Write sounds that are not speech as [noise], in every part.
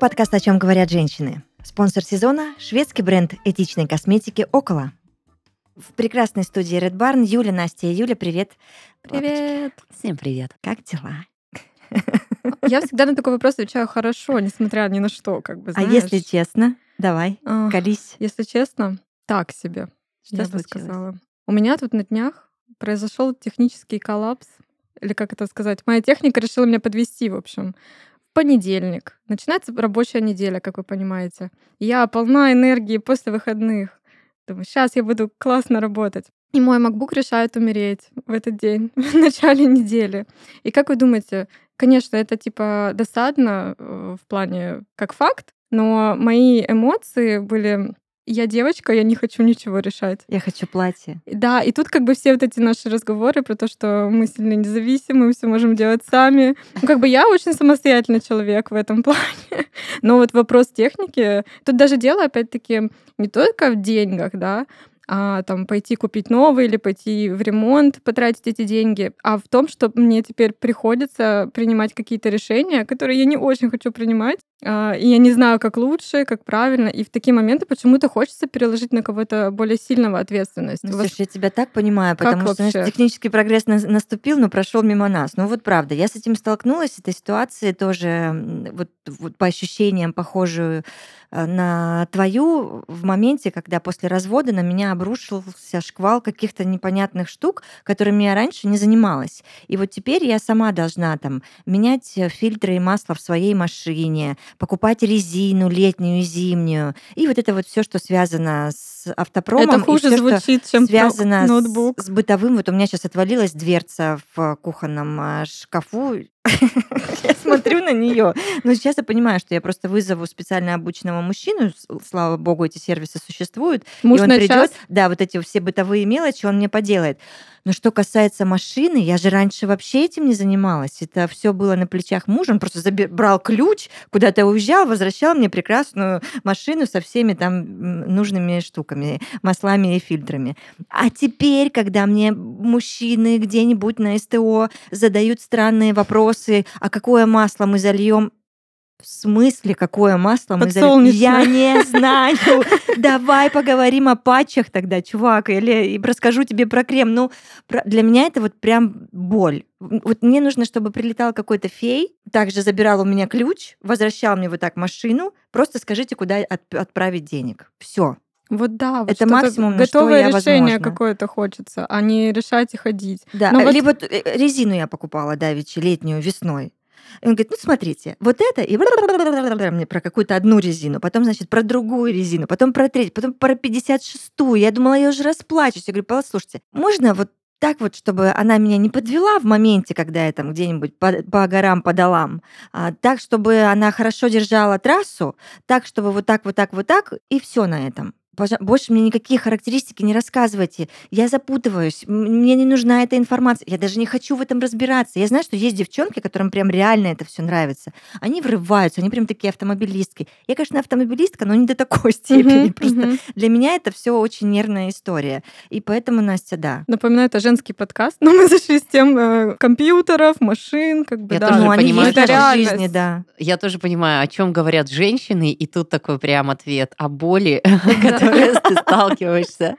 подкаст «О чем говорят женщины». Спонсор сезона – шведский бренд этичной косметики «Около». В прекрасной студии Red Barn Юля, Настя и Юля, привет. Привет. Всем привет. Как дела? Я всегда на такой вопрос отвечаю хорошо, несмотря ни на что, как бы, А если честно? Давай, Ах, колись. Если честно, так себе, Что я бы сказала. У меня тут на днях произошел технический коллапс, или как это сказать, моя техника решила меня подвести, в общем. Понедельник начинается рабочая неделя, как вы понимаете. Я полна энергии после выходных. Думаю, сейчас я буду классно работать. И мой MacBook решает умереть в этот день, [laughs] в начале недели. И как вы думаете, конечно, это типа досадно э, в плане как факт, но мои эмоции были я девочка, я не хочу ничего решать. Я хочу платье. Да, и тут как бы все вот эти наши разговоры про то, что мы сильно независимы, мы все можем делать сами. Ну, как бы я очень самостоятельный человек в этом [laughs] плане. Но вот вопрос техники, тут даже дело, опять-таки, не только в деньгах, да, а там пойти купить новый или пойти в ремонт, потратить эти деньги, а в том, что мне теперь приходится принимать какие-то решения, которые я не очень хочу принимать, а, и я не знаю, как лучше, как правильно, и в такие моменты почему-то хочется переложить на кого-то более сильного ответственность. Ну, вас- слушай, я тебя так понимаю, Как потому что знаешь, вообще? технический прогресс на- наступил, но прошел мимо нас. Ну вот правда, я с этим столкнулась, этой ситуацией тоже, вот, вот по ощущениям похожую э, на твою в моменте, когда после развода на меня обрушился шквал каких-то непонятных штук, которыми я раньше не занималась. И вот теперь я сама должна там менять э, фильтры и масло в своей машине, покупать резину летнюю и зимнюю, и вот это вот все, что связано с автопромом. это и хуже всё, что звучит, чем связано с- ноутбук. С, бытовым. Вот у меня сейчас отвалилась дверца в кухонном а, шкафу. [laughs] Я смотрю на нее. Но сейчас я понимаю, что я просто вызову специально обученного мужчину. Слава богу, эти сервисы существуют. Муж и он придет, да, вот эти все бытовые мелочи он мне поделает. Но что касается машины, я же раньше вообще этим не занималась. Это все было на плечах мужа. Он просто заби- брал ключ, куда-то уезжал, возвращал мне прекрасную машину со всеми там нужными штуками, маслами и фильтрами. А теперь, когда мне мужчины где-нибудь на СТО задают странные вопросы, а какое масло мы зальем, в смысле, какое масло мы зальем? Я не [laughs] знаю. Давай поговорим о патчах тогда, чувак, или расскажу тебе про крем. Ну, для меня это вот прям боль. Вот мне нужно, чтобы прилетал какой-то фей, также забирал у меня ключ, возвращал мне вот так машину, просто скажите, куда от- отправить денег. Все. Вот да, вот Это максимум, что готовое я решение возможно. какое-то хочется, а не решать и ходить. Да, Ну вот- либо т- э, резину я покупала давеча летнюю весной. И он говорит, ну смотрите, вот это и мне про какую-то одну резину, потом, значит, про другую резину, потом про третью, потом про 56-ю. Я думала, я уже расплачусь. Я говорю, послушайте, можно вот так вот, чтобы она меня не подвела в моменте, когда я там где-нибудь по, по горам, по долам, а, так, чтобы она хорошо держала трассу, так, чтобы вот так, вот так, вот так, и все на этом. Больше мне никакие характеристики не рассказывайте. Я запутываюсь, мне не нужна эта информация. Я даже не хочу в этом разбираться. Я знаю, что есть девчонки, которым прям реально это все нравится. Они врываются, они прям такие автомобилистки. Я, конечно, автомобилистка, но не до такой [laughs] степени. Мгм, Просто мгм. для меня это все очень нервная история. И поэтому, Настя, да. Напоминаю, это женский подкаст, но мы [laughs] зашли с тем э, компьютеров, машин, как бы, Я да. тоже ну, они понимаю, это реальность. жизни, да. Я тоже понимаю, о чем говорят женщины, и тут такой прям ответ о боли, [laughs] которой ты сталкиваешься,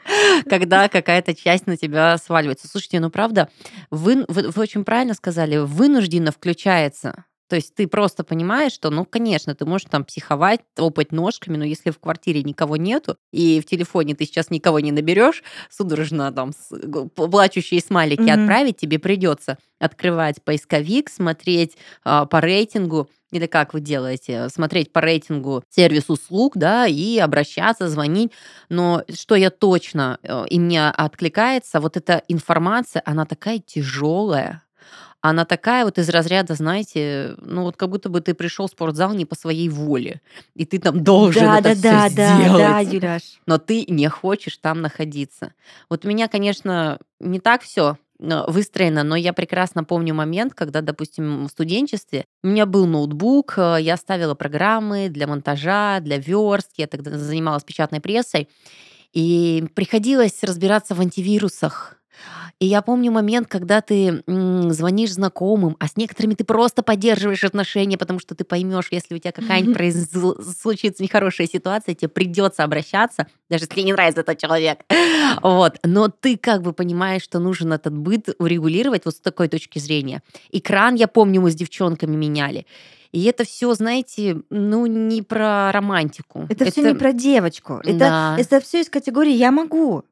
когда какая-то часть на тебя сваливается. Слушайте, ну правда, вы, вы, вы очень правильно сказали, вынужденно включается. То есть ты просто понимаешь, что, ну, конечно, ты можешь там психовать, топать ножками, но если в квартире никого нету, и в телефоне ты сейчас никого не наберешь, судорожно там плачущие смайлики Мгм. отправить, тебе придется открывать поисковик, смотреть а, по рейтингу, или как вы делаете, смотреть по рейтингу сервис услуг, да, и обращаться, звонить. Но что я точно, э, и мне откликается, вот эта информация, она такая тяжелая, она такая вот из разряда, знаете, ну вот как будто бы ты пришел в спортзал не по своей воле, и ты там должен Да, это да, да, всё да, сделать да, Юляш. но ты не хочешь там находиться. Вот у меня, конечно, не так все выстроено, но я прекрасно помню момент, когда, допустим, в студенчестве у меня был ноутбук, э, я ставила программы для монтажа, для верстки, я тогда занималась печатной прессой, и приходилось разбираться в антивирусах. И я помню момент, когда ты м, звонишь знакомым, а с некоторыми ты просто поддерживаешь отношения, потому что ты поймешь, если у тебя какая-нибудь произ- случится нехорошая ситуация, тебе придется обращаться, даже если не нравится этот человек. Вот. Но ты как бы понимаешь, что нужен этот быт урегулировать вот с такой точки зрения. Экран, я помню, мы с девчонками меняли. И это все, знаете, ну, не про романтику. Это, все не про девочку. Это, Да. это все из категории «я могу».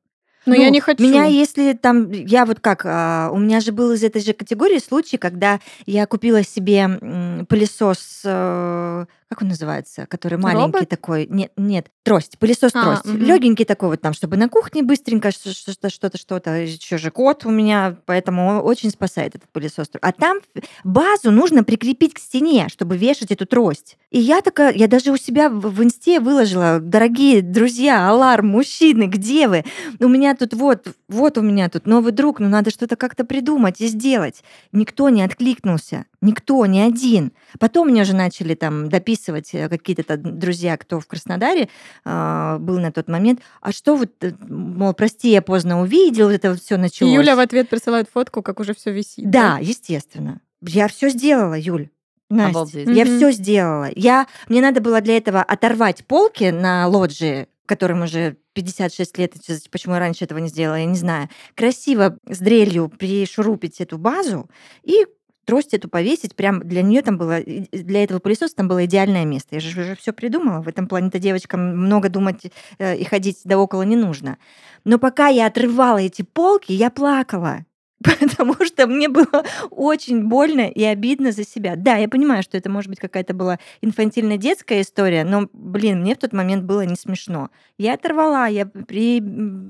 Но Ну, я не хочу. Меня, если там, я вот как, а, у меня же был из этой же категории случай, когда я купила себе м, пылесос, э, как он называется, который маленький Робот? такой, нет, нет, трость, пылесос А, трость, мгм. легенький такой вот там, чтобы на кухне быстренько что-то, что-то, что-то, еще же кот у меня, поэтому очень спасает этот пылесос. А там базу нужно прикрепить к стене, чтобы вешать эту трость. И я такая, я даже у себя в, в инсте выложила, дорогие друзья, аларм, мужчины, где вы? У меня тут вот, вот у меня тут новый друг, но надо что-то как-то придумать и сделать. Никто не откликнулся, никто, ни один. Потом мне уже начали там дописывать э, какие-то друзья, кто в Краснодаре а, был на тот момент. А что вот, э, мол, прости, я поздно увидел, вот это вот все И началось. Юля в ответ присылает фотку, как уже все висит. Да, естественно. Я все сделала, Юль. Настя, Обалдеть. я Мгм. все сделала. Я, мне надо было для этого оторвать полки на лоджии, которым уже 56 лет, и почему я раньше этого не сделала, я не знаю. Красиво с дрелью пришурупить эту базу и трость эту повесить. Прям для нее там было, для этого пылесоса там было идеальное место. Я же уже все придумала. В этом плане-то девочкам много думать э, и ходить до около не нужно. Но пока я отрывала эти полки, я плакала. [laughs] Потому что мне было очень больно и обидно за себя. Да, я понимаю, что это может быть какая-то была инфантильно-детская история, но, блин, мне в тот момент было не смешно. Я оторвала, я при,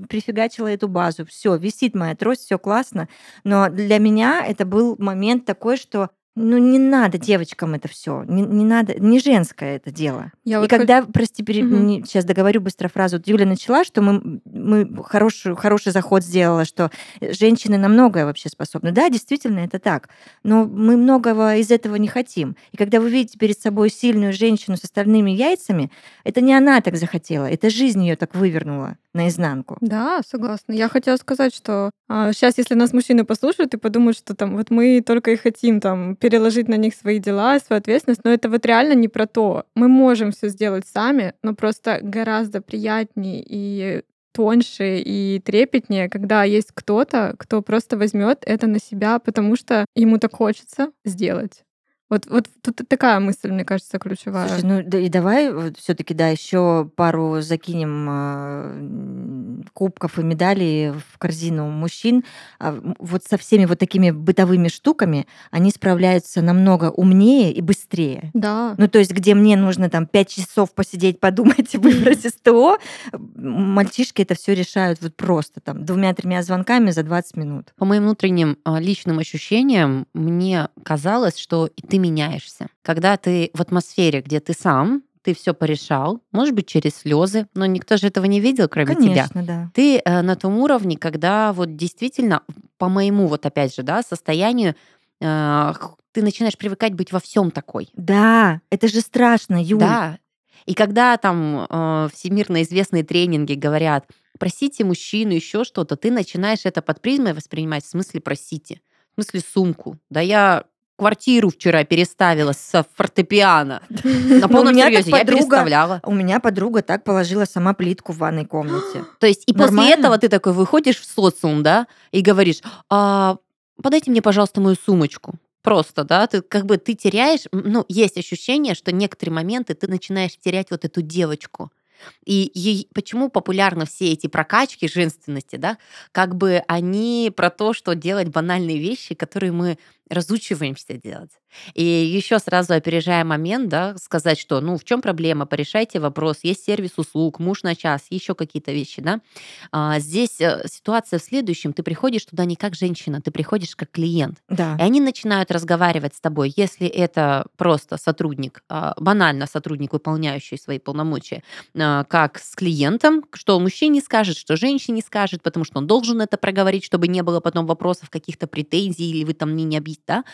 прифигачила эту базу. Все, висит моя трость, все классно. Но для меня это был момент такой, что ну не надо девочкам это все, не, не надо, не женское это дело. Я и вот когда, прости, Мгм. сейчас договорю быстро фразу. Вот Юля начала, что мы, мы хороший, хороший заход сделала, что женщины на многое вообще способны. Да, действительно, это так. Но мы многого из этого не хотим. И когда вы видите перед собой сильную женщину с остальными яйцами, это не она так захотела, это жизнь ее так вывернула наизнанку. Да, согласна. Я хотела сказать, что сейчас, если нас мужчины послушают и подумают, что там вот мы только и хотим там переложить на них свои дела, свою ответственность, но это вот реально не про то. Мы можем все сделать сами, но просто гораздо приятнее и тоньше и трепетнее, когда есть кто-то, кто просто возьмет это на себя, потому что ему так хочется сделать. Вот, вот тут такая мысль, мне кажется, ключевая. Слушай, ну да, и давай все-таки, да, еще пару закинем м, кубков и медалей в корзину мужчин. А, Вот со всеми вот такими бытовыми штуками они справляются намного умнее и быстрее. Да. Ну, то есть, где мне нужно там пять часов посидеть, подумать и выбрать СТО, м, мальчишки это все решают вот просто там двумя-тремя звонками за 20 минут. По моим внутренним а, личным ощущениям, мне казалось, что и ты меняешься. Когда ты в атмосфере, где ты сам, ты все порешал, может быть, через слезы, но никто же этого не видел, кроме тебя. Конечно, да. Ты э, на том уровне, когда вот действительно, по моему вот опять же, да, состоянию, э, ты начинаешь привыкать быть во всем такой. Да, это же страшно, Юль. Да. И когда там э, всемирно известные тренинги говорят, просите мужчину еще что-то, ты начинаешь это под призмой воспринимать в смысле просите, в смысле сумку. Да я квартиру вчера переставила с фортепиано. [laughs] На Но у полном серьезе, я переставляла. У меня подруга так положила сама плитку в ванной комнате. [gasps] То есть и после этого ты такой выходишь в социум, да, и говоришь, «А, подайте мне, пожалуйста, мою сумочку. Просто, да, ты как бы ты теряешь, ну, есть ощущение, что некоторые моменты ты начинаешь терять вот эту девочку. И ей- почему популярны все эти прокачки женственности, да? Как бы они про то, что делать банальные вещи, которые мы разучиваемся делать. И еще сразу опережая момент, да, сказать, что, ну, в чем проблема, порешайте вопрос, есть сервис услуг, муж на час, еще какие-то вещи, да. А, здесь э, ситуация в следующем, ты приходишь туда не как женщина, ты приходишь как клиент. Да. И они начинают разговаривать с тобой, если это просто сотрудник, а, банально сотрудник, выполняющий свои полномочия, а, как с клиентом, что мужчине скажет, что женщине скажет, потому что он должен это проговорить, чтобы не было потом вопросов, каких-то претензий, или вы там мне не объясните, да?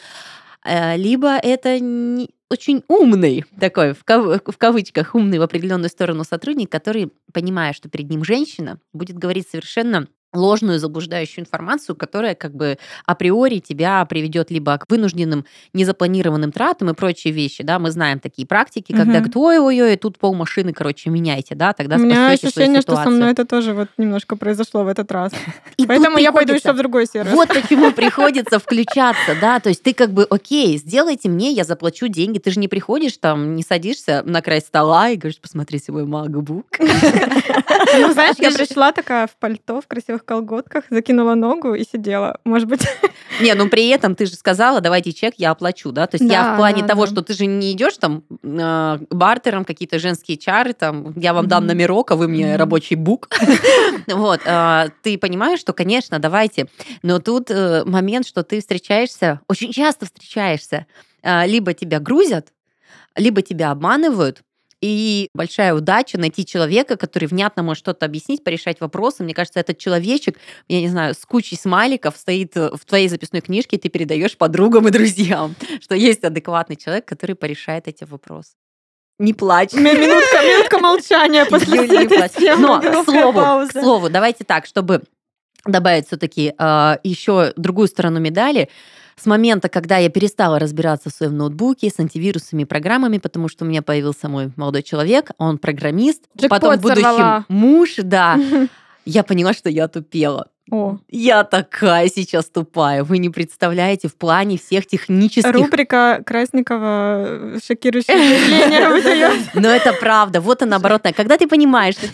Э, Либо это не- очень умный такой, в, кав- в кавычках, умный в определенную сторону сотрудник, который, понимая, что перед ним женщина, будет говорить совершенно ложную заблуждающую информацию, которая как бы априори тебя приведет либо к вынужденным незапланированным тратам и прочие вещи, да, мы знаем такие практики, когда кто ой-ой-ой, тут пол машины, короче, меняйте, да, тогда У меня ощущение, что со мной это тоже вот немножко произошло в этот раз. И Поэтому я пойду еще в другой сервис. Вот почему приходится [laughs] включаться, да, то есть ты как бы, окей, сделайте мне, я заплачу деньги, ты же не приходишь там, не садишься на край стола и говоришь, посмотрите мой MacBook. [laughs] Ну, знаешь, я пришла такая в пальто, в красивых колготках, закинула ногу и сидела. Может быть, [laughs] Не, ну при этом ты же сказала, давайте чек, я оплачу, да, то есть я Да, в плане да, того, да. что ты же не идешь там э, бартером, какие-то женские чары, там, я вам дам Мгм. номерок, а вы мне Мгм. рабочий бук. [laughs] Вот, э, ты понимаешь, что, конечно, давайте, но тут э, момент, что ты встречаешься, очень часто встречаешься, э, либо тебя грузят, либо тебя обманывают, и большая удача найти человека, который внятно может что-то объяснить, порешать вопросы. Мне кажется, этот человечек, я не знаю, с кучей смайликов стоит э, в твоей записной книжке, и ты передаешь подругам и друзьям, [laughs] что есть адекватный человек, который порешает эти вопросы. Не плачь. ми- минутка, минутка молчания после не этой плачь. Но, к слову, к слову, давайте так, чтобы добавить все-таки еще другую сторону медали. С момента, когда я перестала разбираться в своем ноутбуке с антивирусами и программами, потому что у меня появился мой молодой человек, он программист, Джекпот потом в будущем сорвала. муж, да, [laughs] я поняла, что я тупела. О, Я такая сейчас тупая. Вы не представляете в плане всех технических рубрика Красникова э, шокирующее заявление. [laughs] Но это правда. Вот она оборотная. Когда ты понимаешь, что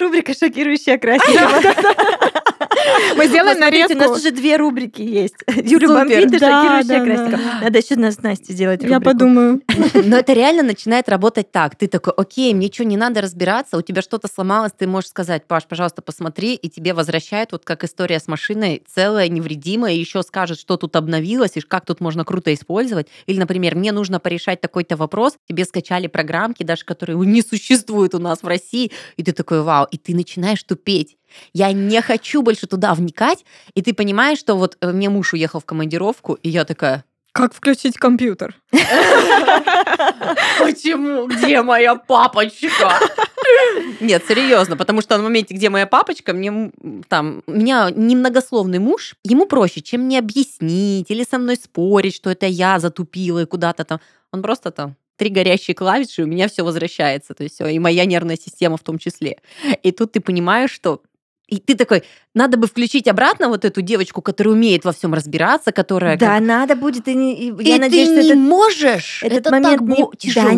рубрика «Шокирующая [laughs] Красникова». Мы сделаем смотрите, у нас нарезку. уже две рубрики есть. Юля бомбит и «Шокирующая да, Красникова». да. Надо еще нас с Настей сделать Я подумаю. [laughs] Но это реально начинает работать так. Ты такой, окей, мне что, не надо разбираться, у тебя что-то сломалось, ты можешь сказать, Паш, пожалуйста, посмотри, и тебе возвращают, вот как история с машиной, целая, невредимая, и еще скажет, что тут обновилось, и как тут можно круто использовать. Или, например, мне нужно порешать такой-то вопрос, тебе скачали программки, даже которые не существуют у нас в России, и ты такой, вау, и ты начинаешь тупеть. Я не хочу больше туда вникать, и ты понимаешь, что вот э, мне муж уехал в командировку, и я такая, Как включить компьютер? [laughs] Почему? Где моя папочка? Нет, серьезно, потому что на моменте, где моя папочка, мне там, у меня немногословный муж, ему проще, чем мне объяснить или со мной спорить, что это я затупила и куда-то там. Он просто там три горящие клавиши, и у меня все возвращается, то есть и моя нервная система в том числе. И тут ты понимаешь, что и ты такой, надо бы включить обратно вот эту девочку, которая умеет во всем разбираться, которая... Да, как- надо будет. И, и И я надеюсь, ты что не этот можешь. Этот это момент так не... тяжело. Да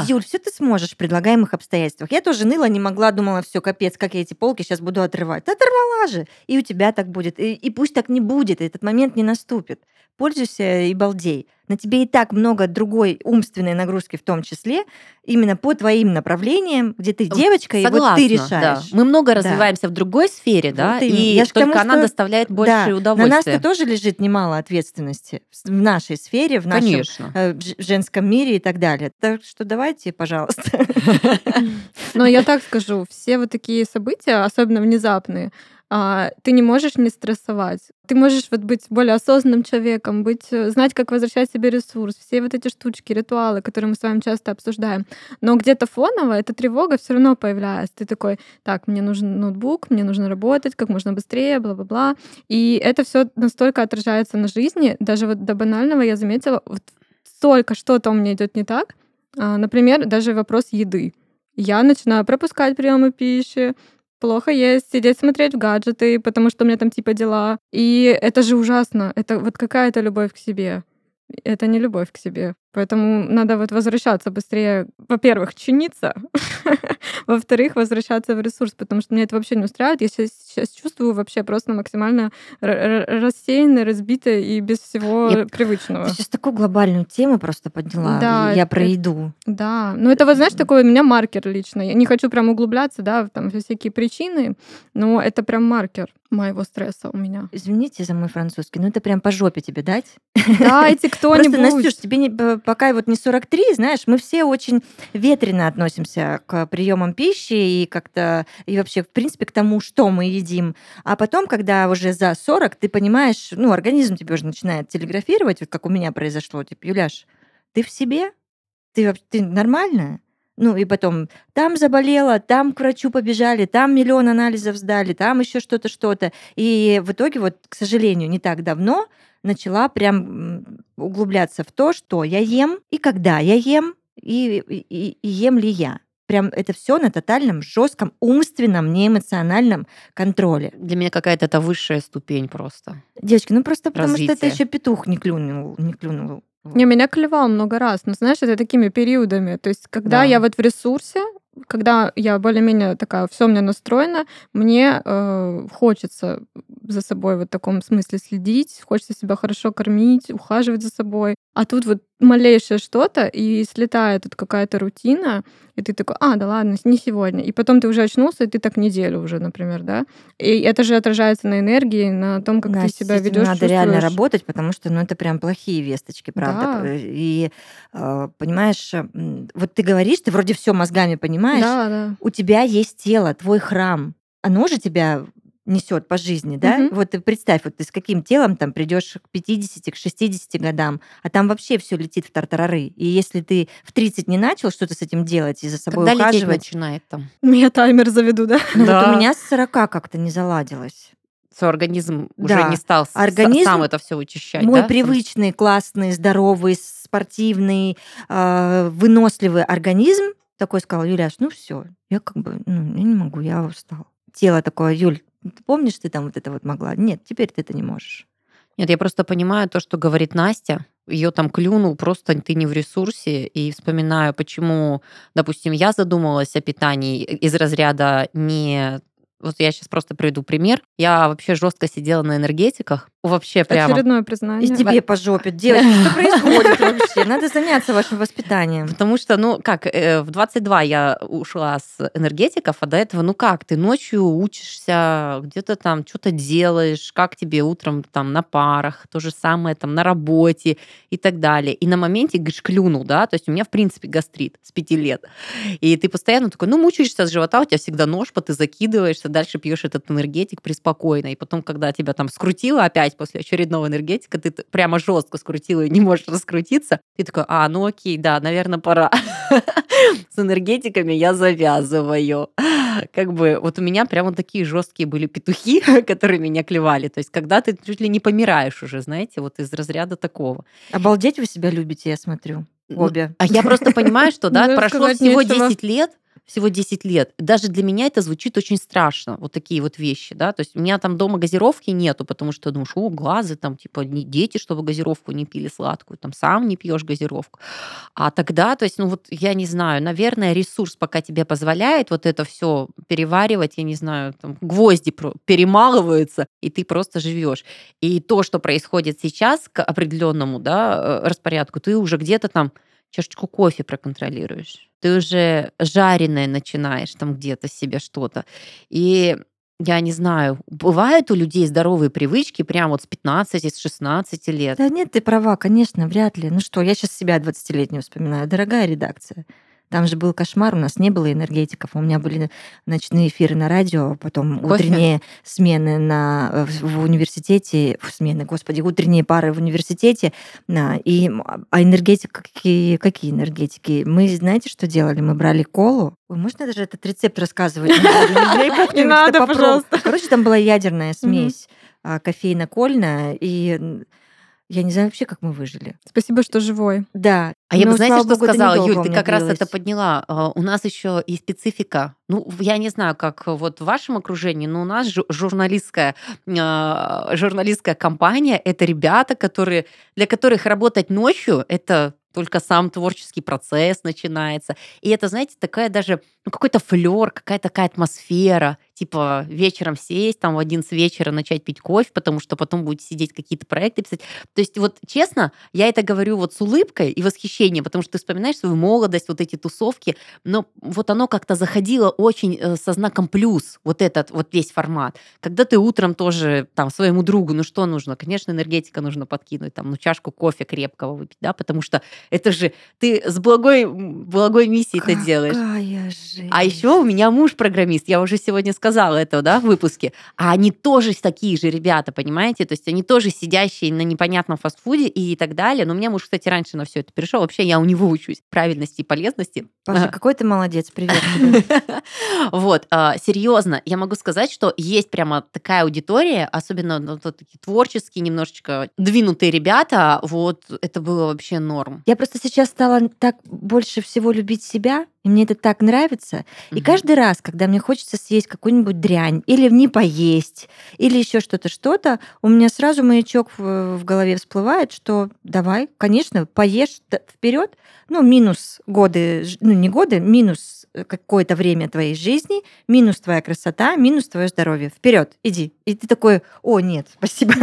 нет, Юль, все ты сможешь в предлагаемых обстоятельствах. Я тоже ныла, не могла, думала, все, капец, как я эти полки сейчас буду отрывать. Да оторвала же. И у тебя так будет. И, и пусть так не будет, и этот момент не наступит. Пользуйся и балдей. На тебе и так много другой умственной нагрузки в том числе, именно по твоим направлениям, где ты девочка, и вот Согласна, ты да. решаешь. Мы много Да. развиваемся в другой сфере, да, Вот именно. и Я только тому, она что- доставляет Да, больше на нас-то удовольствия. тоже лежит немало ответственности в нашей сфере, в нашем Конечно. э, в женском мире и так далее. Так что давайте, пожалуйста. [laughs] Но я так скажу, все вот такие события, особенно внезапные, ты не можешь не стрессовать. Ты можешь вот быть более осознанным человеком, быть, э, знать, как возвращать себе ресурс, все вот эти штучки, ритуалы, которые мы с вами часто обсуждаем. Но где-то фоново эта тревога все равно появляется. Ты такой, так, мне нужен ноутбук, мне нужно работать как можно быстрее, бла-бла-бла. И это все настолько отражается на жизни. Даже вот до банального я заметила, вот столько что-то у меня идет не так. А, Например, даже вопрос еды. Я начинаю пропускать приемы пищи, плохо есть, сидеть смотреть в гаджеты, потому что у меня там типа дела. И это же ужасно. Это вот какая-то любовь к себе. Это не любовь к себе. Поэтому надо вот возвращаться быстрее. Во-первых, чиниться. [laughs] Во-вторых, возвращаться в ресурс, потому что меня это вообще не устраивает. Я себя сейчас чувствую вообще просто максимально р- р- рассеянной, разбитой и без всего Я- привычного. Ты сейчас такую глобальную тему просто подняла. Да, я это- про еду. Да, ну это вот, знаешь, такой у меня маркер лично. Я не хочу прям углубляться, да, там всякие причины, но это прям маркер моего стресса у меня. Извините за мой французский, но это прям по жопе тебе дать. Дайте [laughs] Просто, кто-нибудь. Настюш, тебе не- пока вот не 43, знаешь, мы все очень ветрено относимся к приемам пищи и как-то, и вообще, в принципе, к тому, что мы едим. А потом, когда уже за 40, ты понимаешь, ну, организм тебе уже начинает телеграфировать, вот как у меня произошло, типа, Юляш, ты в себе? Ты, ты нормальная? Ну и потом там заболела, там к врачу побежали, там миллион анализов сдали, там еще что-то, что-то. И в итоге вот, к сожалению, не так давно начала прям углубляться в то, что я ем и когда я ем, и, и, и ем ли я. Прям это все на тотальном, жестком, умственном, неэмоциональном контроле. Для меня какая-то это высшая ступень просто. Девочки, ну просто потому что это еще петух не клюнул, не клюнул. Не, меня клевал много раз, но знаешь, это такими периодами. То есть, когда Да. я вот в ресурсе, когда я более-менее такая, все мне настроено, мне э, хочется за собой вот в таком смысле следить, хочется себя хорошо кормить, ухаживать за собой. А тут вот малейшее что-то, и слетает тут какая-то рутина, и ты такой, а, да ладно, не сегодня. И потом ты уже очнулся, и ты так неделю уже, например, да? И это же отражается на энергии, на том, как Да, ты себя ведешь. Надо реально работать, потому что, ну, это прям плохие весточки, правда. Да. И э, понимаешь, м, вот ты говоришь, ты вроде все мозгами понимаешь, Да, да. у тебя есть тело, твой храм, оно же тебя несет по жизни, да? Мгм. Вот ты представь, вот ты с каким телом там придешь к 50, к 60 годам, а там вообще все летит в тартарары. И если ты в 30 не начал что-то с этим делать и за собой Когда ухаживать, начинает там? Я таймер заведу, да? ну вот Да. у меня с 40 как-то не заладилось. Свой организм уже Да. не стал Организм сам это все вычищать, Мой да? привычный, классный, здоровый, спортивный, э, выносливый организм такой сказал, Юляш, ну все, я как бы, ну, я не могу, я устал. Тело такое, Юль, ты помнишь, ты там вот это вот могла? Нет, теперь ты это не можешь. Нет, я просто понимаю то, что говорит Настя. Ее там клюнул, просто ты не в ресурсе. И вспоминаю, почему, допустим, я задумалась о питании из разряда не... Вот я сейчас просто приведу пример. Я вообще жестко сидела на энергетиках. Вообще прямо. Очередное признание. И тебе по жопе. Девочки, что [laughs] происходит вообще? Надо заняться вашим воспитанием. Потому что, ну, как, э, в 22 я ушла с энергетиков, а до этого, ну как, ты ночью учишься, где-то там что-то делаешь, как тебе утром там на парах, то же самое там на работе и так далее. И на моменте, говоришь, клюнул, да, то есть у меня, в принципе, гастрит с 5 лет. И ты постоянно такой, ну, мучаешься с живота, у тебя всегда ножпа, ты закидываешься, дальше пьешь этот энергетик преспокойно. И потом, когда тебя там скрутило опять после очередного энергетика, ты прямо жестко скрутила и не можешь раскрутиться, ты такой, а, ну окей, да, наверное, пора. С энергетиками я завязываю. Как бы вот у меня прямо такие жесткие были петухи, [laughs] которые меня клевали. То есть когда ты чуть ли не помираешь уже, знаете, вот из разряда такого. Обалдеть вы себя любите, я смотрю. Ну, Обе. А я просто понимаю, что да, [laughs] прошло всего нечего. 10 лет, всего 10 лет. Даже для меня это звучит очень страшно, вот такие вот вещи, да. То есть у меня там дома газировки нету, потому что, ну, что, глазы там, типа, не дети, чтобы газировку не пили сладкую, там, сам не пьешь газировку. А тогда, то есть, ну, вот, я не знаю, наверное, ресурс пока тебе позволяет вот это все переваривать, я не знаю, там, гвозди перемалываются, и ты просто живешь. И то, что происходит сейчас к определенному, да, э, распорядку, ты уже где-то там чашечку кофе проконтролируешь. Ты уже жареное начинаешь там где-то себе что-то. И я не знаю, бывают у людей здоровые привычки прям вот с 15, с 16 лет. Да нет, ты права, конечно, вряд ли. Ну что, я сейчас себя 20-летнюю вспоминаю. Дорогая редакция. Там же был кошмар, у нас не было энергетиков. У меня были ночные эфиры на радио, потом Кофе? утренние смены на, э, в, в университете, фу, смены, господи, утренние пары в университете. Да, и, а энергетик, какие, какие энергетики? Мы, знаете, что делали? Мы брали колу. Ой, можно даже этот рецепт рассказывать? [laughs] Не надо, пожалуйста. Короче, там была ядерная смесь а, кофейно-кольная, и я не знаю вообще, как мы выжили. Спасибо, что живой. Да. А я бы, знаете, что богу, сказала, Юль, ты как раз это подняла. А, У нас еще и специфика. Ну, я не знаю, как вот в вашем окружении, но у нас жу- журналистская, а, журналистская компания — это ребята, которые, для которых работать ночью — это только сам творческий процесс начинается. И это, знаете, такая даже, ну, какой-то флер, какая-то такая атмосфера. Типа вечером сесть, там в 11 вечера начать пить кофе, потому что потом будете сидеть какие-то проекты писать. То есть вот честно, я это говорю вот с улыбкой и восхищением, потому что ты вспоминаешь свою молодость, вот эти тусовки, но вот оно как-то заходило очень э, со знаком плюс, вот этот вот весь формат. Когда ты утром тоже там своему другу, ну что нужно? Конечно, энергетика нужно подкинуть, там, ну чашку кофе крепкого выпить, да, потому что это же ты с благой, благой миссией это делаешь. Какая жизнь. А еще у меня муж программист. Я уже сегодня сказала этого, да, в выпуске, а они тоже такие же ребята, понимаете? То есть они тоже сидящие на непонятном фастфуде и так далее. Но у меня муж, кстати, раньше на все это перешел. Вообще я у него учусь правильности и полезности. Паша, какой ты молодец, привет. [laughs] Вот, а, серьезно, я могу сказать, что есть прямо такая аудитория, особенно ну, такие творческие, немножечко двинутые ребята, вот это было вообще норм. Я просто сейчас стала так больше всего любить себя, и мне это так нравится. И Мгм. каждый раз, когда мне хочется съесть какую-нибудь дрянь, или не поесть, или еще что-то, что-то, у меня сразу маячок в, в голове всплывает, что давай, конечно, поешь вперед, ну, минус годы, ну, не годы, минус какое-то время твоей жизни, минус твоя красота, минус твое здоровье. Вперед, иди. И ты такой, о, нет, спасибо.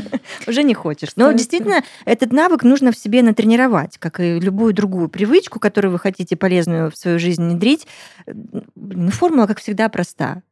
[laughs] Уже не хочешь. Но действительно, этот навык нужно в себе натренировать, как и любую другую привычку, которую вы хотите полезную в свою жизнь внедрить. Блин, Формула, как всегда, проста.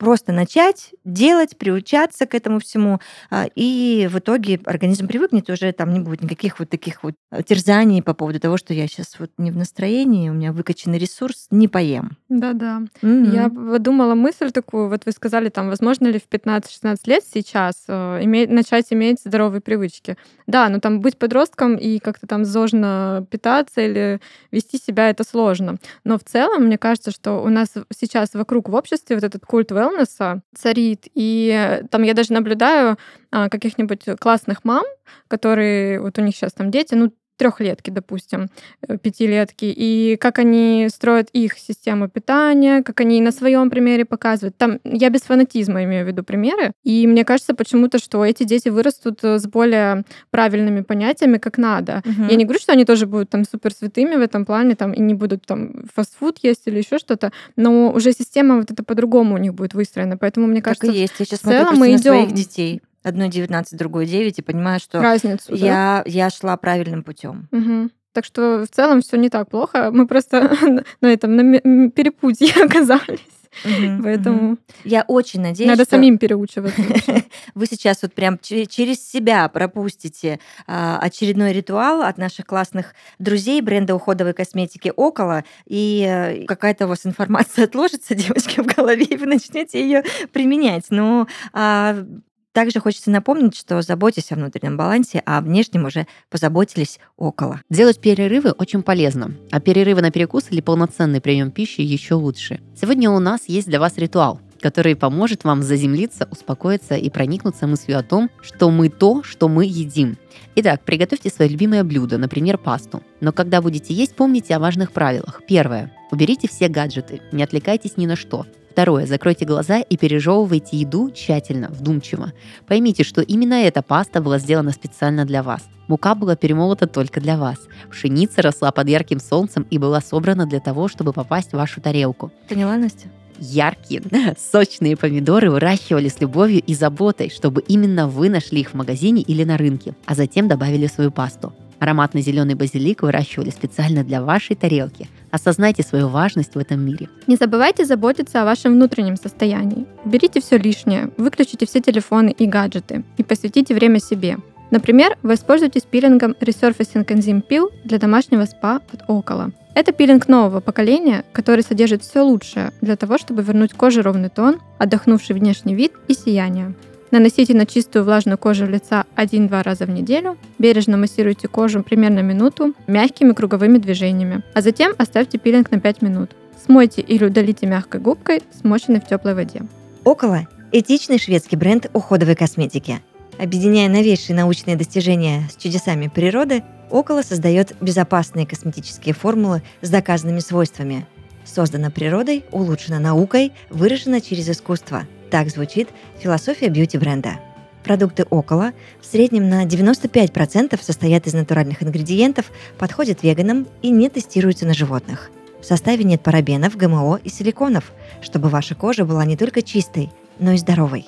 Просто начать, делать, приучаться к этому всему, а, и в итоге организм привыкнет, уже там не будет никаких вот таких вот э, терзаний по поводу того, что я сейчас вот не в настроении, у меня выкачанный ресурс, не поем. Да-да. Мгм. Я подумала мысль такую, вот вы сказали, там, возможно ли в 15-16 лет сейчас э, иметь, начать иметь здоровые привычки. Да, но там быть подростком и как-то там зожно питаться или вести себя, это сложно. Но в целом, мне кажется, что у нас сейчас вокруг в обществе вот этот культ wellness царит, и там я даже наблюдаю а, каких-нибудь классных мам, которые, вот у них сейчас там дети, ну, трехлетки, допустим, э, пятилетки, и как они строят их систему питания, как они на своем примере показывают. Там я без фанатизма имею в виду примеры. И мне кажется почему-то, что эти дети вырастут э, с более правильными понятиями, как надо. Мгм. Я не говорю, что они тоже будут там супер святыми в этом плане, там, и не будут там фастфуд есть или еще что-то, но уже система вот это по-другому у них будет выстроена. Поэтому мне Так кажется, и есть. Я сейчас в смотрю целом просто мы на своих идем детей. Одной 19, другой 9, и понимаю, что разницу. да? я, я шла правильным путем. Мгм. Так что в целом все не так плохо. Мы просто [laughs] на этом на перепутье [laughs] оказались. Мгм, Поэтому мгм. Я очень надеюсь, надо что самим переучиваться. [laughs] вы сейчас вот прям че- через себя пропустите а, очередной ритуал от наших классных друзей бренда уходовой косметики «Около», и э, какая-то у вас информация отложится, девочки, в голове, и вы начнете ее применять. Но а, также хочется напомнить, что заботьтесь о внутреннем балансе, а о внешнем уже позаботились «Около». Делать перерывы очень полезно, а перерывы на перекус или полноценный прием пищи еще лучше. Сегодня у нас есть для вас ритуал, который поможет вам заземлиться, успокоиться и проникнуться мыслью о том, что мы то, что мы едим. Итак, приготовьте свое любимое блюдо, например, пасту. Но когда будете есть, помните о важных правилах. Первое. Уберите все гаджеты, не отвлекайтесь ни на что. Второе. Закройте глаза и пережевывайте еду тщательно, вдумчиво. Поймите, что именно эта паста была сделана специально для вас. Мука была перемолота только для вас. Пшеница росла под ярким солнцем и была собрана для того, чтобы попасть в вашу тарелку. Поняла, Настя? Яркие, [laughs] сочные помидоры выращивали с любовью и заботой, чтобы именно вы нашли их в магазине или на рынке, а затем добавили в свою пасту. Ароматный зеленый базилик выращивали специально для вашей тарелки. Осознайте свою важность в этом мире. Не забывайте заботиться о вашем внутреннем состоянии. Уберите все лишнее, выключите все телефоны и гаджеты и посвятите время себе. Например, воспользуйтесь пилингом Resurfacing Enzyme Peel для домашнего спа от Около. Это пилинг нового поколения, который содержит все лучшее для того, чтобы вернуть коже ровный тон, отдохнувший внешний вид и сияние. Наносите на чистую влажную кожу лица 1-2 раза в неделю, бережно массируйте кожу примерно минуту мягкими круговыми движениями, а затем оставьте пилинг на 5 минут. Смойте или удалите мягкой губкой, смоченной в теплой воде. «Около» – этичный шведский бренд уходовой косметики. Объединяя новейшие научные достижения с чудесами природы, «Около» создает безопасные косметические формулы с доказанными свойствами. Создана природой, улучшена наукой, выражена через искусство. Так звучит философия бьюти-бренда. Продукты «Около» в среднем на 95% состоят из натуральных ингредиентов, подходят веганам и не тестируются на животных. В составе нет парабенов, ГМО и силиконов, чтобы ваша кожа была не только чистой, но и здоровой.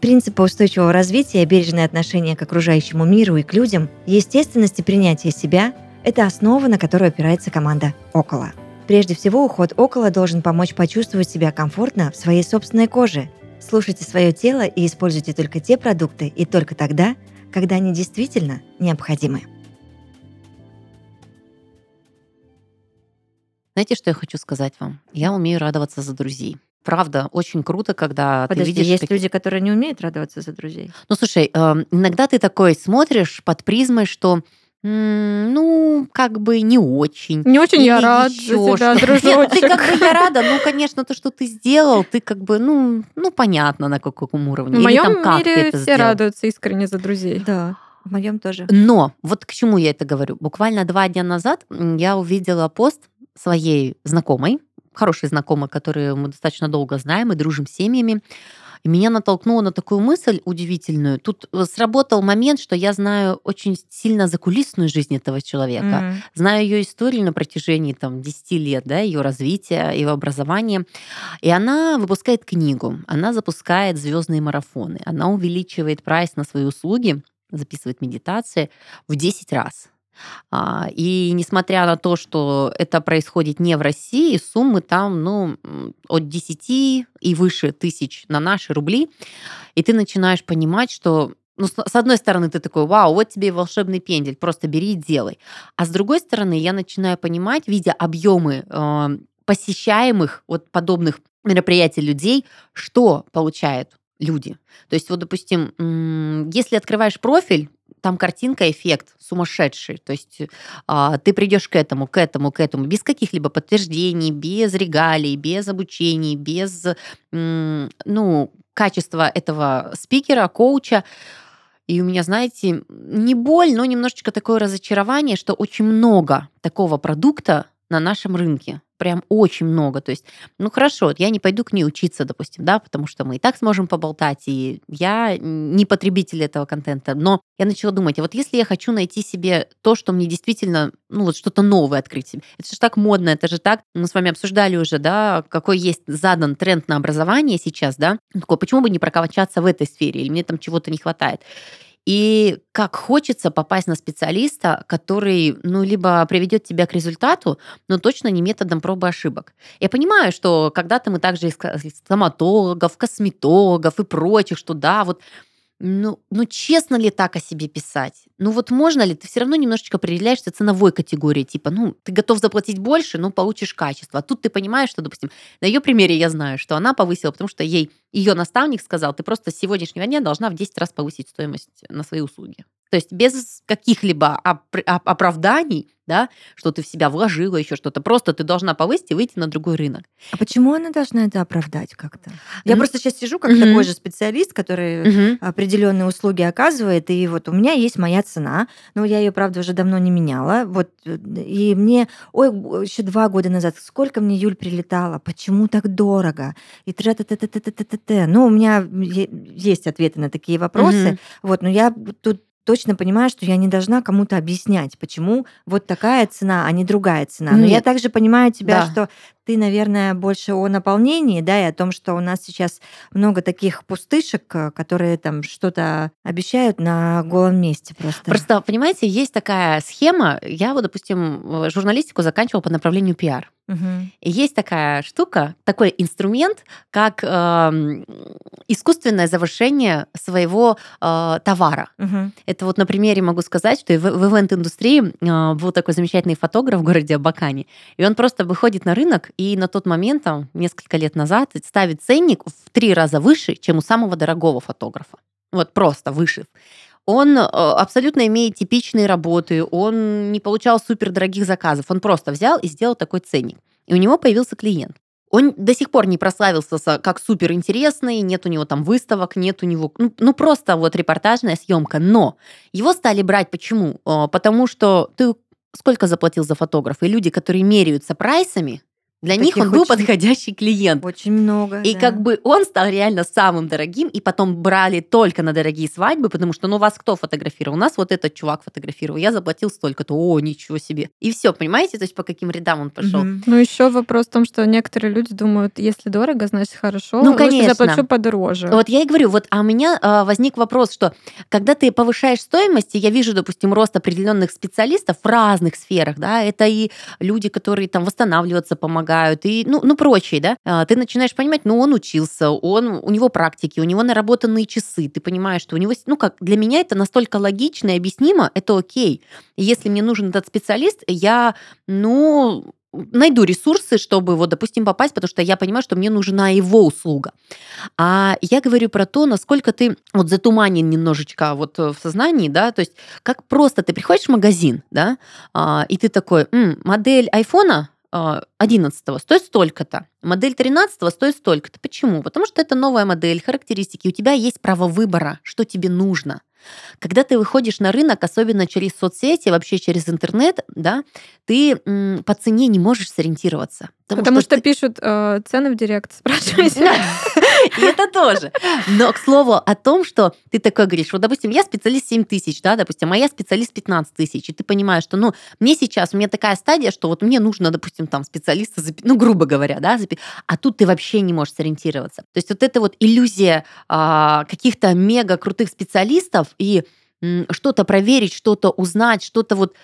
Принципы устойчивого развития, бережное отношение к окружающему миру и к людям, естественность и принятие себя – это основа, на которую опирается команда «Около». Прежде всего, уход около должен помочь почувствовать себя комфортно в своей собственной коже. Слушайте свое тело и используйте только те продукты и только тогда, когда они действительно необходимы. Знаете, что я хочу сказать вам? Я умею радоваться за друзей. Правда, очень круто, когда Подожди, ты видишь... есть таки- люди, которые не умеют радоваться за друзей. Ну, слушай, эм, иногда ты такой смотришь под призмой, что ну, как бы не очень. Не очень я рад за тебя. Нет, ты как бы я рада, ну, конечно, то, что ты сделал, ты как бы, ну, ну понятно, на каком уровне. В Или моем там, как мире все сделал. радуются искренне за друзей. Да, в моем тоже. Но вот к чему я это говорю. Буквально два дня назад я увидела пост своей знакомой, хорошей знакомой, которую мы достаточно долго знаем и дружим с семьями. И меня натолкнуло на такую мысль удивительную. Тут э, сработал момент, что я знаю очень сильно закулисную жизнь этого человека. Мгм. Знаю ее историю на протяжении там, 10 лет, да, ее развития, ее образования. И она выпускает книгу, она запускает звездные марафоны, она увеличивает прайс на свои услуги, записывает медитации в 10 раз. А, И несмотря на то, что это происходит не в России, суммы там ну, от 10 и выше тысяч на наши рубли. И ты начинаешь понимать, что ну, с одной стороны, ты такой, вау, вот тебе волшебный пендель, просто бери и делай. А с другой стороны, я начинаю понимать, видя объемы э, посещаемых вот подобных мероприятий людей, что получают люди. То есть, вот, допустим, если открываешь профиль, там картинка, эффект сумасшедший. То есть а, ты придешь к этому, к этому, к этому, без каких-либо подтверждений, без регалий, без обучений, без ну, качества этого спикера, коуча. И у меня, знаете, не боль, но немножечко такое разочарование, что очень много такого продукта на нашем рынке. Прям очень много. То есть, ну хорошо, я не пойду к ней учиться, допустим, да, потому что мы и так сможем поболтать, и я не потребитель этого контента. Но я начала думать, а вот если я хочу найти себе то, что мне действительно, ну вот что-то новое открыть себе, это же так модно, это же так, мы с вами обсуждали уже, да, какой есть задан тренд на образование сейчас, да, такой, почему бы не прокачаться в этой сфере, или мне там чего-то не хватает. И как хочется попасть на специалиста, который, ну, либо приведет тебя к результату, но точно не методом пробы и ошибок. Я понимаю, что когда-то мы также искали стоматологов, косметологов и прочих, что да, вот ну, ну, честно ли так о себе писать? Ну, вот можно ли? Ты все равно немножечко определяешься ценовой категорией. Типа, ну, ты готов заплатить больше, но получишь качество. А тут ты понимаешь, что, допустим, на ее примере я знаю, что она повысила, потому что ей ее наставник сказал, ты просто с сегодняшнего дня должна в 10 раз повысить стоимость на свои услуги. То есть без каких-либо оп- оп- оправданий, да, что ты в себя вложила, еще что-то. Просто ты должна повысить и выйти на другой рынок. А почему она должна это оправдать как-то? Я Ну, просто сейчас сижу как мгм. такой же специалист, который Мгм. определенные услуги оказывает, и вот у меня есть моя цена, но я ее, правда, уже давно не меняла, вот, и мне, ой, еще два года назад, сколько мне Юль прилетала, почему так дорого, и тра та та та та та та та Ну, у меня есть ответы на такие вопросы, Мгм. вот, но я тут точно понимаю, что я не должна кому-то объяснять, почему вот такая цена, а не другая цена. Но я Нет. также понимаю тебя, Да. что ты, наверное, больше о наполнении, да, и о том, что у нас сейчас много таких пустышек, э, которые там что-то обещают на голом месте просто. Просто, понимаете, есть такая схема. Я вот, допустим, журналистику заканчивала по направлению пиар. И есть такая штука, такой инструмент, как эм, искусственное завершение своего э, товара. Мгм. Это вот на примере могу сказать, что в, в ивент-индустрии э, был такой замечательный фотограф в городе Абакане, и он просто выходит на рынок и на тот момент, там, несколько лет назад, ставит ценник в три раза выше, чем у самого дорогого фотографа. Вот просто выше. Он э, абсолютно имеет типичные работы, он не получал супердорогих заказов, он просто взял и сделал такой ценник. И у него появился клиент. Он до сих пор не прославился как супер интересный, нет у него там выставок, нет у него, ну, ну, просто вот репортажная съемка. Но его стали брать почему? Э, Потому что ты сколько заплатил за фотографа? И люди, которые меряются прайсами, для них Таких он был очень- подходящий клиент. Очень много. И да. как бы он стал реально самым дорогим, и потом брали только на дорогие свадьбы, потому что, ну, вас кто фотографировал? У нас вот этот чувак фотографировал, я заплатил столько-то, о, ничего себе. И все, понимаете, то есть по каким рядам он пошел. Мгм. Ну, еще вопрос в том, что некоторые люди думают, если дорого, значит хорошо. Ну, лучше конечно. заплачу подороже. Вот я и говорю, вот, а у меня а, возник вопрос, что когда ты повышаешь стоимость, я вижу, допустим, рост определенных специалистов в разных сферах, да, это и люди, которые там восстанавливаться помогают, и, ну, ну прочие, да, а, ты начинаешь понимать, ну, он учился, он, у него практики, у него наработанные часы, ты понимаешь, что у него, ну, как, для меня это настолько логично и объяснимо, это окей. Если мне нужен этот специалист, я, ну, найду ресурсы, чтобы вот, допустим, попасть, потому что я понимаю, что мне нужна его услуга. А я говорю про то, насколько ты вот затуманен немножечко вот в сознании, да, то есть как просто ты приходишь в магазин, да, а, и ты такой, М, модель айфона 11 стоит столько-то, модель 13 стоит столько-то. Почему? Потому что это новая модель, характеристики, у тебя есть право выбора, что тебе нужно. Когда ты выходишь на рынок, особенно через соцсети, вообще через интернет, да, ты по цене не можешь сориентироваться. Потому, потому что, что ты... пишут э, цены в директ, [laughs] спрашивайте. И это тоже. Но, к слову, о том, что ты такой говоришь, вот, допустим, я специалист 7 тысяч, да, допустим, а я специалист 15 тысяч, и ты понимаешь, что, ну, мне сейчас, у меня такая стадия, что вот мне нужно, допустим, там, специалиста, ну, грубо говоря, да, а тут ты вообще не можешь сориентироваться. То есть вот эта вот иллюзия а, каких-то мега крутых специалистов и что-то проверить, что-то узнать, что-то вот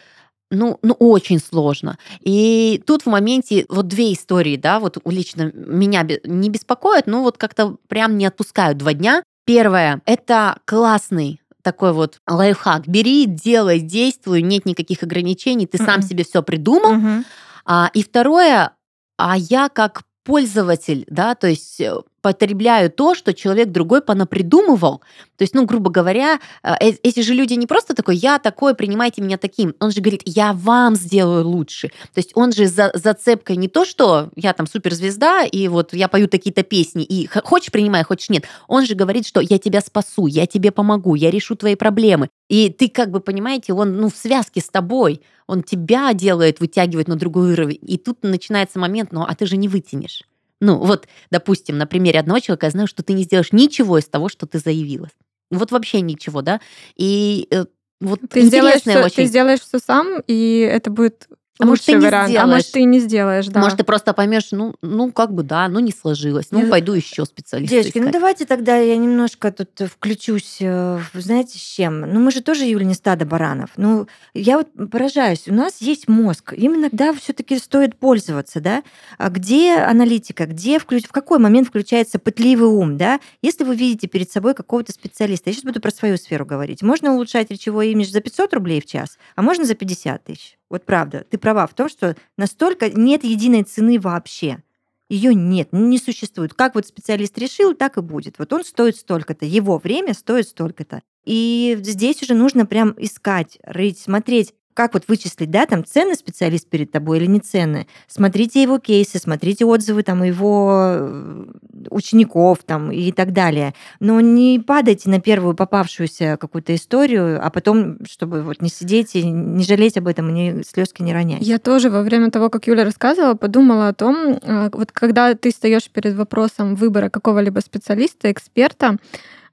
ну, ну, очень сложно. И тут в моменте вот две истории, да, вот лично меня не беспокоят, но вот как-то прям не отпускают два дня. Первое, это классный такой вот лайфхак. Бери, делай, действуй, нет никаких ограничений, ты сам себе все придумал. Mm-hmm. А, и второе, а я как пользователь, да, то есть э, потребляю то, что человек другой понапридумывал. То есть, ну, грубо говоря, э, э, эти же люди не просто такой, я такой, принимайте меня таким. Он же говорит, я вам сделаю лучше. То есть он же за зацепкой не то, что я там суперзвезда, и вот я пою такие-то песни, и хочешь принимай, хочешь нет. Он же говорит, что я тебя спасу, я тебе помогу, я решу твои проблемы. И ты как бы, понимаете, он ну, в связке с тобой, он тебя делает, вытягивает на другой уровень. И тут начинается момент, ну, а ты же не вытянешь. Ну, вот, допустим, на примере одного человека я знаю, что ты не сделаешь ничего из того, что ты заявила. Вот вообще ничего, да? И э, вот ты сделаешь, все, очень... ты сделаешь все сам, и это будет а может, ты не вариант. Сделаешь. А может, ты не сделаешь, да. Может, ты просто поймешь, ну, ну, как бы, да, ну, не сложилось. Ну, пойду еще специалиста Девочки, искать. ну, давайте тогда я немножко тут включусь, э, знаете, с чем? Ну, мы же тоже, Юля, не стадо баранов. Ну, я вот поражаюсь. У нас есть мозг. Им иногда все таки стоит пользоваться, да? А где аналитика? Где включ... В какой момент включается пытливый ум, да? Если вы видите перед собой какого-то специалиста, я сейчас буду про свою сферу говорить, можно улучшать речевой имидж за 500 рублей в час, а можно за 50 тысяч. Вот правда, ты права в том, что настолько нет единой цены вообще. Ее нет, не существует. Как вот специалист решил, так и будет. Вот он стоит столько-то, его время стоит столько-то. И здесь уже нужно прям искать, рыть, смотреть, как вот вычислить, да, там ценный специалист перед тобой или не ценный. Смотрите его кейсы, смотрите отзывы там его э, учеников там и так далее. Но не падайте на первую попавшуюся какую-то историю, а потом, чтобы вот не сидеть и не жалеть об этом, и не, слезки не ронять. Я тоже во время того, как Юля рассказывала, подумала о том, э, вот когда ты стоишь перед вопросом выбора какого-либо специалиста, эксперта,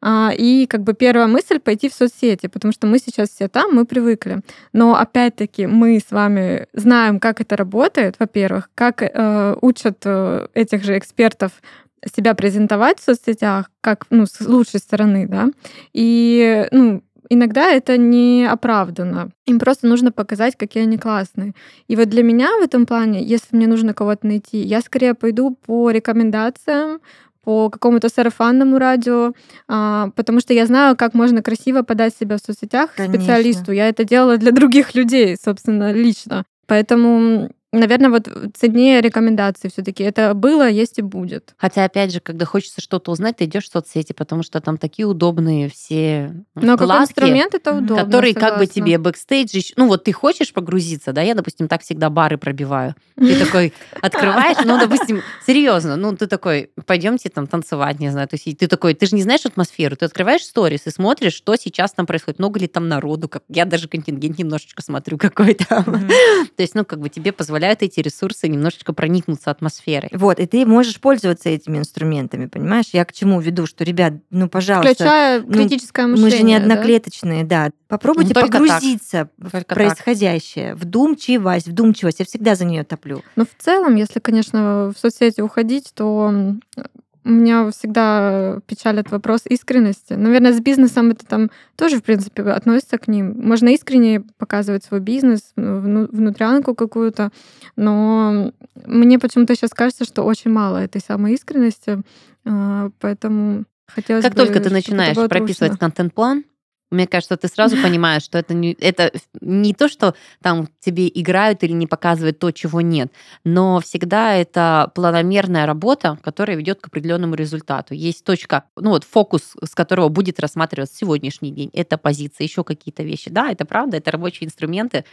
и как бы первая мысль пойти в соцсети, потому что мы сейчас все там, мы привыкли. Но опять-таки мы с вами знаем, как это работает, во-первых, как э, учат э, этих же экспертов себя презентовать в соцсетях, как ну, с лучшей стороны, да. И ну, иногда это не оправдано. Им просто нужно показать, какие они классные. И вот для меня в этом плане, если мне нужно кого-то найти, я скорее пойду по рекомендациям, по какому-то сарафанному радио, а, потому что я знаю, как можно красиво подать себя в соцсетях Конечно. специалисту. Я это делала для других людей, собственно, лично. Поэтому Наверное, вот ценнее рекомендации все-таки. Это было, есть и будет. Хотя, опять же, когда хочется что-то узнать, ты идешь в соцсети, потому что там такие удобные все Но как инструмент это удобно. Которые согласна. как бы тебе бэкстейдж... Ну вот ты хочешь погрузиться, да? Я, допустим, так всегда бары пробиваю. Ты такой [laughs] открываешь, ну, допустим, серьезно, ну ты такой, пойдемте там танцевать, не знаю. То есть ты такой, ты же не знаешь атмосферу, ты открываешь stories и смотришь, что сейчас там происходит, много ли там народу, как я даже контингент немножечко смотрю какой там. [laughs] То есть, ну, как бы тебе позволяет позволяют эти ресурсы немножечко проникнуться атмосферой. Вот, и ты можешь пользоваться этими инструментами, понимаешь? Я к чему веду, что, ребят, ну, пожалуйста... Включая ну, критическое ну, мышление, Мы же не одноклеточные, да. да. Попробуйте ну, погрузиться так. в происходящее. Так. Вдумчивость, вдумчивость. Я всегда за нее топлю. Но в целом, если, конечно, в соцсети уходить, то меня всегда печалит вопрос искренности. Наверное, с бизнесом это там тоже, в принципе, относится к ним. Можно искренне показывать свой бизнес, внутрянку какую-то, но мне почему-то сейчас кажется, что очень мало этой самой искренности, а, поэтому хотелось как бы... только ты начинаешь прописывать контент-план, Мне кажется, ты сразу [laughs] понимаешь, что это не, это не то, что там тебе играют или не показывают то, чего нет, но всегда это планомерная работа, которая ведет к определенному результату. Есть точка, ну вот фокус, с которого будет рассматриваться сегодняшний день. Это позиция, еще какие-то вещи. Да, это правда, это рабочие инструменты.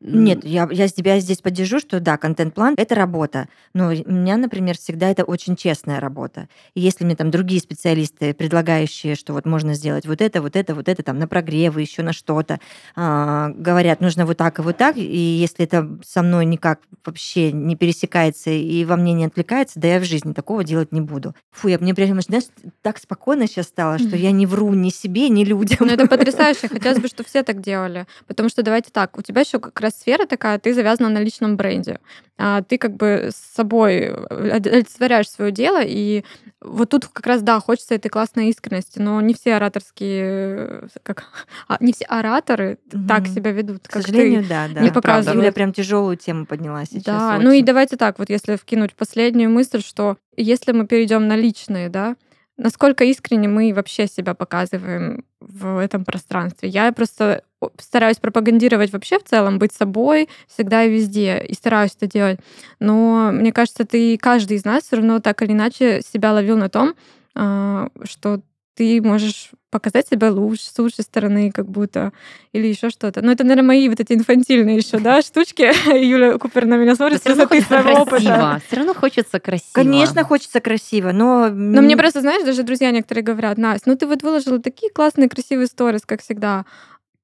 Нет, я, я тебя здесь поддержу, что да, контент-план — это работа. Но у меня, например, всегда это очень честная работа. И если мне там другие специалисты, предлагающие, что вот можно сделать вот это, вот это, вот это, там, на прогревы, еще на что-то. А, говорят, нужно вот так и вот так, и если это со мной никак вообще не пересекается и во мне не отвлекается, да я в жизни такого делать не буду. Фу, я мне прям, знаешь, так спокойно сейчас стало, что я не вру ни себе, ни людям. Ну, это [laughs] потрясающе. Хотелось бы, чтобы все так делали. Потому что давайте так, у тебя еще как раз сфера такая, ты завязана на личном бренде. А ты как бы с собой олицетворяешь свое дело, и вот тут как раз, да, хочется этой классной искренности, но не все ораторские, э, как, [laughs] а, не все ораторы угу. так себя ведут, как К сожалению, ты да, да. не показывают. Юля прям тяжелую тему подняла сейчас. Да, очень. ну и давайте так, вот если вкинуть последнюю мысль, что если мы перейдем на личные, да, насколько искренне мы вообще себя показываем в этом пространстве. Я просто стараюсь пропагандировать вообще в целом, быть собой всегда и везде, и стараюсь это делать. Но мне кажется, ты, каждый из нас все равно так или иначе себя ловил на том, а, что ты можешь показать себя лучше, с лучшей стороны, как будто, или еще что-то. Но это, наверное, мои вот эти инфантильные еще, да, [laughs] штучки. [laughs] Юля Купер на меня смотрит с высоты своего опыта. Все равно хочется красиво. Конечно, хочется красиво, но... Но мне просто, знаешь, даже друзья некоторые говорят, Настя, ну ты вот выложила такие классные, красивые сторис, как всегда,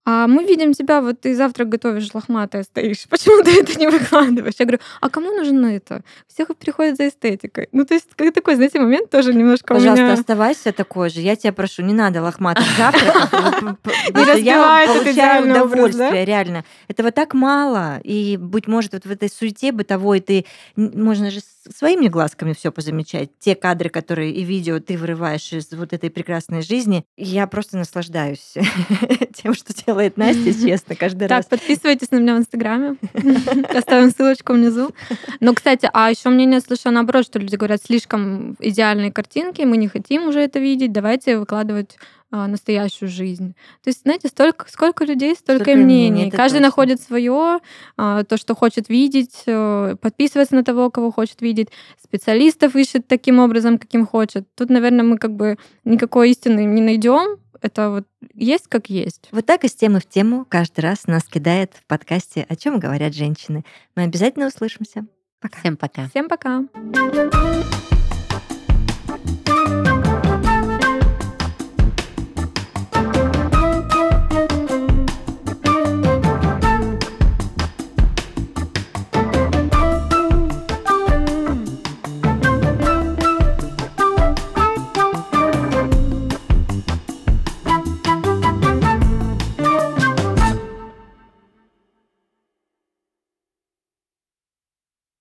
а мы видим тебя, вот ты завтра готовишь лохматая стоишь. Почему ты это не выкладываешь? Я говорю, а кому нужно это? Всех приходят за эстетикой. Ну, то есть такой, знаете, момент тоже немножко Пожалуйста, меня... оставайся такой же. Я тебя прошу, не надо лохматых завтраков. [laughs] Я получаю удовольствие, реально. Этого так мало. И, быть может, вот в этой суете бытовой ты... Можно же своими глазками все позамечать. Те кадры, которые и видео ты вырываешь из вот этой прекрасной жизни. Я просто наслаждаюсь [laughs] тем, что делаю делает Настя, честно, каждый раз. Так, подписывайтесь на меня в Инстаграме. [laughs] Оставим ссылочку внизу. Но, кстати, а еще мнение слышу наоборот, что люди говорят, слишком идеальные картинки, мы не хотим уже это видеть, давайте выкладывать а, настоящую жизнь. То есть, знаете, столько, сколько людей, столько, столько мнений. мнений Каждый точно. находит свое, а, то, что хочет видеть, э, подписывается на того, кого хочет видеть, специалистов ищет таким образом, каким хочет. Тут, наверное, мы как бы никакой истины не найдем, это вот есть как есть. Вот так из темы в тему каждый раз нас кидает в подкасте «О чем говорят женщины». Мы обязательно услышимся. Пока. Всем пока. Всем пока.